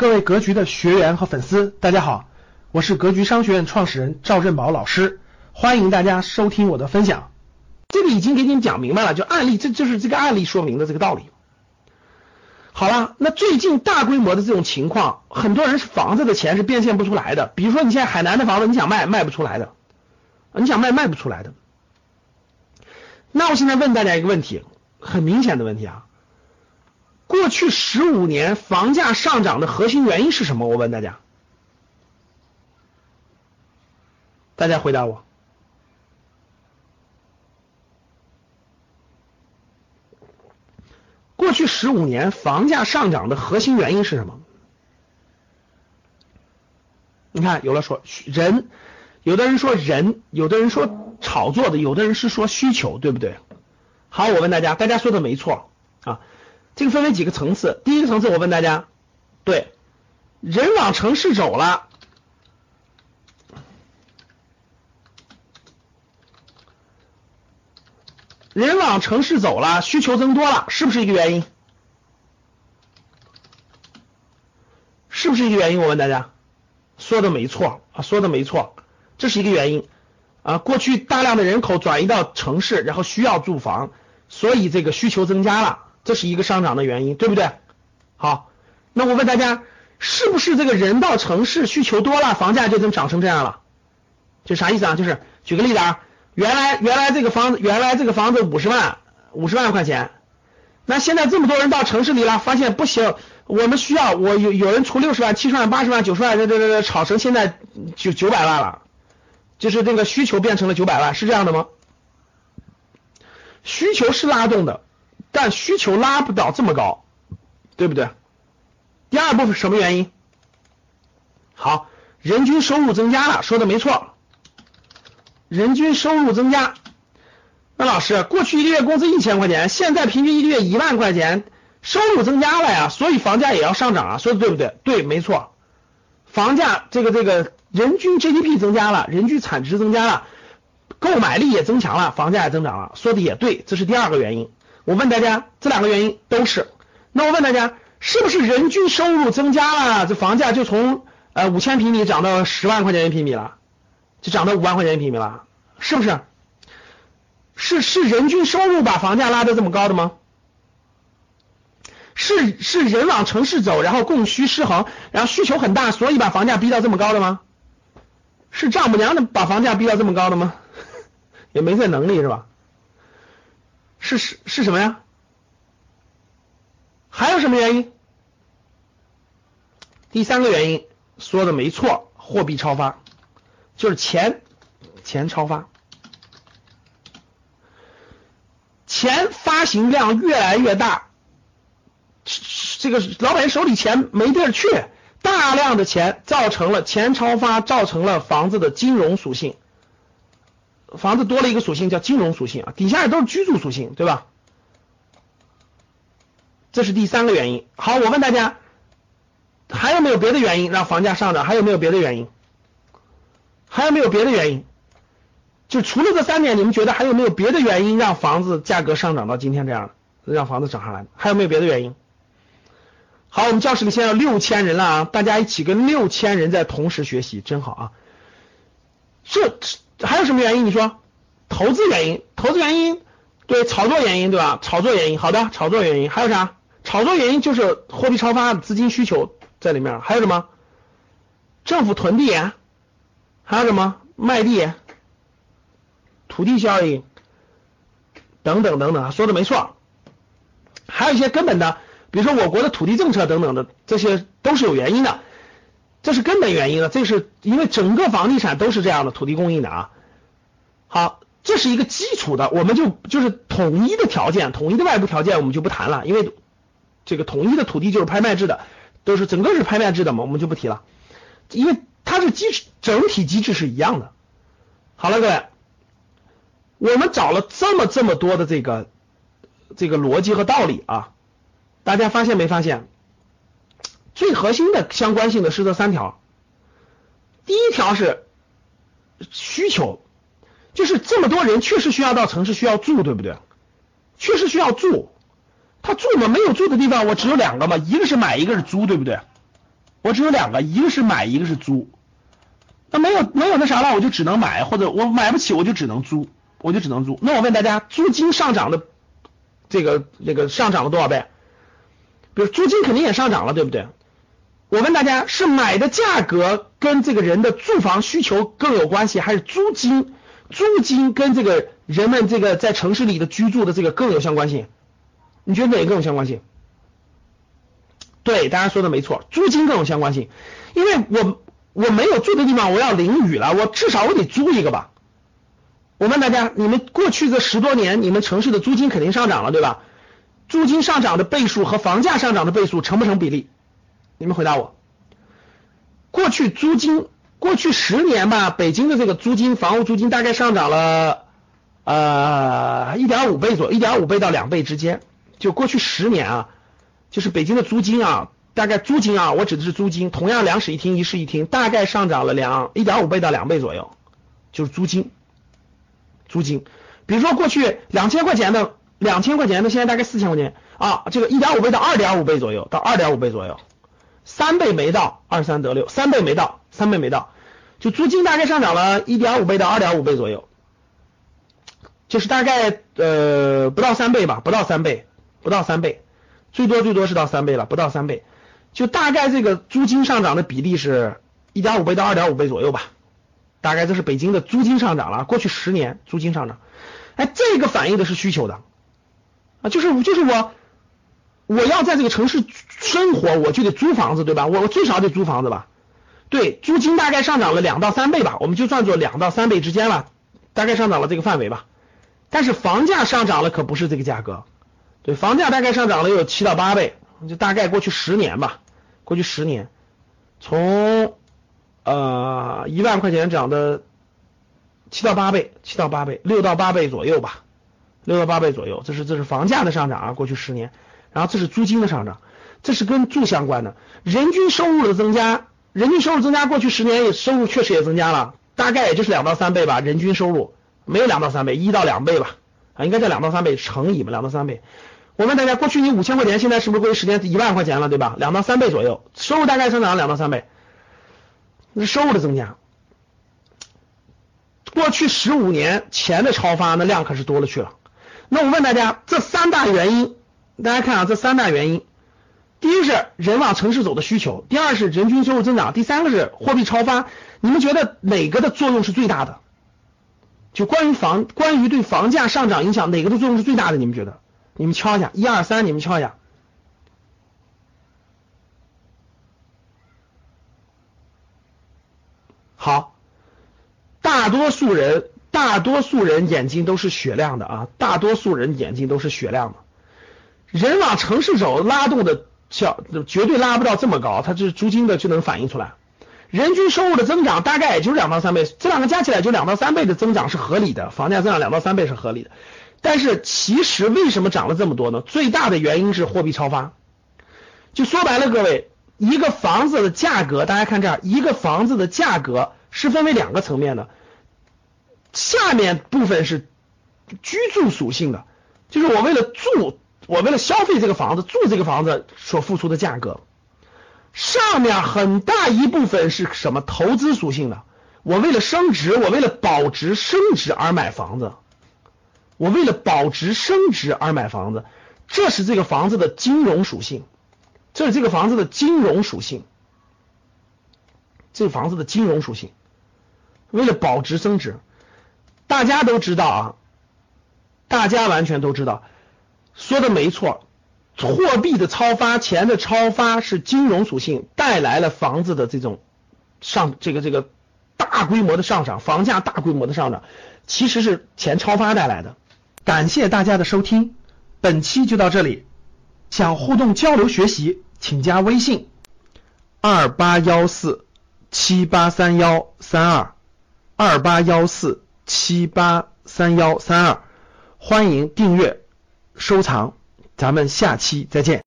各位格局的学员和粉丝，大家好，我是格局商学院创始人赵振宝老师，欢迎大家收听我的分享。这个已经给你们讲明白了，就案例，这就是这个案例说明的这个道理。好了，那最近大规模的这种情况，很多人是房子的钱是变现不出来的。比如说你现在海南的房子，你想卖卖不出来的，你想卖卖不出来的。那我现在问大家一个问题，很明显的问题啊。过去十五年房价上涨的核心原因是什么？我问大家，大家回答我。过去十五年房价上涨的核心原因是什么？你看，有了说人，有的人说人，有的人说炒作的，有的人是说需求，对不对？好，我问大家，大家说的没错啊。这个分为几个层次，第一个层次我问大家，对，人往城市走了，人往城市走了，需求增多了，是不是一个原因？是不是一个原因？我问大家，说的没错啊，说的没错，这是一个原因啊。过去大量的人口转移到城市，然后需要住房，所以这个需求增加了。这是一个上涨的原因，对不对？好，那我问大家，是不是这个人到城市需求多了，房价就能涨成这样了？就啥意思啊？就是举个例子啊，原来原来这个房子原来这个房子五十万五十万块钱，那现在这么多人到城市里了，发现不行，我们需要我有有人出六十万、七十万、八十万、九十万，这这这这炒成现在九九百万了，就是这个需求变成了九百万，是这样的吗？需求是拉动的。但需求拉不到这么高，对不对？第二部分什么原因？好，人均收入增加了，说的没错，人均收入增加。那老师，过去一个月工资一千块钱，现在平均一个月一万块钱，收入增加了呀，所以房价也要上涨啊，说的对不对？对，没错，房价这个这个人均 GDP 增加了，人均产值增加了，购买力也增强了，房价也增长了，说的也对，这是第二个原因。我问大家，这两个原因都是。那我问大家，是不是人均收入增加了，这房价就从呃五千平米涨到十万块钱一平米了，就涨到五万块钱一平米了，是不是？是是人均收入把房价拉得这么高的吗？是是人往城市走，然后供需失衡，然后需求很大，所以把房价逼到这么高的吗？是丈母娘的把房价逼到这么高的吗？也没这能力是吧？是是是什么呀？还有什么原因？第三个原因说的没错，货币超发，就是钱钱超发，钱发行量越来越大，这个老百姓手里钱没地儿去，大量的钱造成了钱超发，造成了房子的金融属性。房子多了一个属性叫金融属性啊，底下也都是居住属性，对吧？这是第三个原因。好，我问大家，还有没有别的原因让房价上涨？还有没有别的原因？还有没有别的原因？就除了这三点，你们觉得还有没有别的原因让房子价格上涨到今天这样，让房子涨上来的？还有没有别的原因？好，我们教室里现在有六千人了啊，大家一起跟六千人在同时学习，真好啊！这。还有什么原因？你说，投资原因，投资原因，对，炒作原因，对吧？炒作原因，好的，炒作原因，还有啥？炒作原因就是货币超发，资金需求在里面。还有什么？政府囤地，还有什么？卖地，土地效应，等等等等，说的没错。还有一些根本的，比如说我国的土地政策等等的，这些都是有原因的。这是根本原因了，这是因为整个房地产都是这样的土地供应的啊。好，这是一个基础的，我们就就是统一的条件，统一的外部条件我们就不谈了，因为这个统一的土地就是拍卖制的，都是整个是拍卖制的嘛，我们就不提了，因为它是机制整体机制是一样的。好了，各位，我们找了这么这么多的这个这个逻辑和道理啊，大家发现没发现？最核心的相关性的是这三条，第一条是需求，就是这么多人确实需要到城市需要住，对不对？确实需要住，他住嘛，没有住的地方，我只有两个嘛，一个是买，一个是租，对不对？我只有两个，一个是买，一个是租。那没有没有那啥了，我就只能买，或者我买不起，我就只能租，我就只能租。那我问大家，租金上涨的这个这个上涨了多少倍？比如租金肯定也上涨了，对不对？我问大家，是买的价格跟这个人的住房需求更有关系，还是租金租金跟这个人们这个在城市里的居住的这个更有相关性？你觉得哪个更有相关性？对，大家说的没错，租金更有相关性，因为我。我没有住的地方，我要淋雨了，我至少我得租一个吧。我问大家，你们过去这十多年，你们城市的租金肯定上涨了，对吧？租金上涨的倍数和房价上涨的倍数成不成比例？你们回答我。过去租金，过去十年吧，北京的这个租金，房屋租金大概上涨了呃一点五倍左右，一点五倍到两倍之间。就过去十年啊，就是北京的租金啊。大概租金啊，我指的是租金，同样两室一厅一室一厅，大概上涨了两一点五倍到两倍左右，就是租金，租金。比如说过去两千块钱的，两千块钱的，现在大概四千块钱啊，这个一点五倍到二点五倍左右，到二点五倍左右，三倍没到，二三得六，三倍没到，三倍没到，就租金大概上涨了一点五倍到二点五倍左右，就是大概呃不到三倍吧，不到三倍，不到三倍，最多最多是到三倍了，不到三倍。就大概这个租金上涨的比例是一点五倍到二点五倍左右吧，大概这是北京的租金上涨了，过去十年租金上涨，哎，这个反映的是需求的啊，就是就是我我要在这个城市生活，我就得租房子，对吧？我我最少得租房子吧？对，租金大概上涨了两到三倍吧，我们就算作两到三倍之间吧，大概上涨了这个范围吧。但是房价上涨了可不是这个价格，对，房价大概上涨了有七到八倍。就大概过去十年吧，过去十年，从呃一万块钱涨的七到八倍，七到八倍，六到八倍左右吧，六到八倍左右，这是这是房价的上涨啊，过去十年，然后这是租金的上涨，这是跟住相关的，人均收入的增加，人均收入增加，过去十年也收入确实也增加了，大概也就是两到三倍吧，人均收入没有两到三倍，一到两倍吧，啊，应该在两到三倍乘以吧，两到三倍。我问大家，过去你五千块钱，现在是不是过去十年一万块钱了，对吧？两到三倍左右，收入大概增长两到三倍，那收入的增加。过去十五年钱的超发，那量可是多了去了。那我问大家，这三大原因，大家看啊，这三大原因，第一是人往城市走的需求，第二是人均收入增长，第三个是货币超发。你们觉得哪个的作用是最大的？就关于房，关于对房价上涨影响，哪个的作用是最大的？你们觉得？你们敲一下，一二三，你们敲一下。好，大多数人，大多数人眼睛都是雪亮的啊，大多数人眼睛都是雪亮的。人往城市走，拉动的小绝对拉不到这么高，它就是租金的就能反映出来。人均收入的增长大概也就是两到三倍，这两个加起来就两到三倍的增长是合理的，房价增长两到三倍是合理的。但是其实为什么涨了这么多呢？最大的原因是货币超发。就说白了，各位，一个房子的价格，大家看这儿，一个房子的价格是分为两个层面的。下面部分是居住属性的，就是我为了住，我为了消费这个房子，住这个房子所付出的价格。上面很大一部分是什么？投资属性的，我为了升值，我为了保值升值而买房子。我为了保值升值而买房子，这是这个房子的金融属性，这是这个房子的金融属性，这个房子的金融属性，为了保值升值，大家都知道啊，大家完全都知道，说的没错，货币的超发，钱的超发是金融属性带来了房子的这种上这个这个大规模的上涨，房价大规模的上涨，其实是钱超发带来的。感谢大家的收听，本期就到这里。想互动交流学习，请加微信二八幺四七八三幺三二二八幺四七八三幺三二，欢迎订阅收藏，咱们下期再见。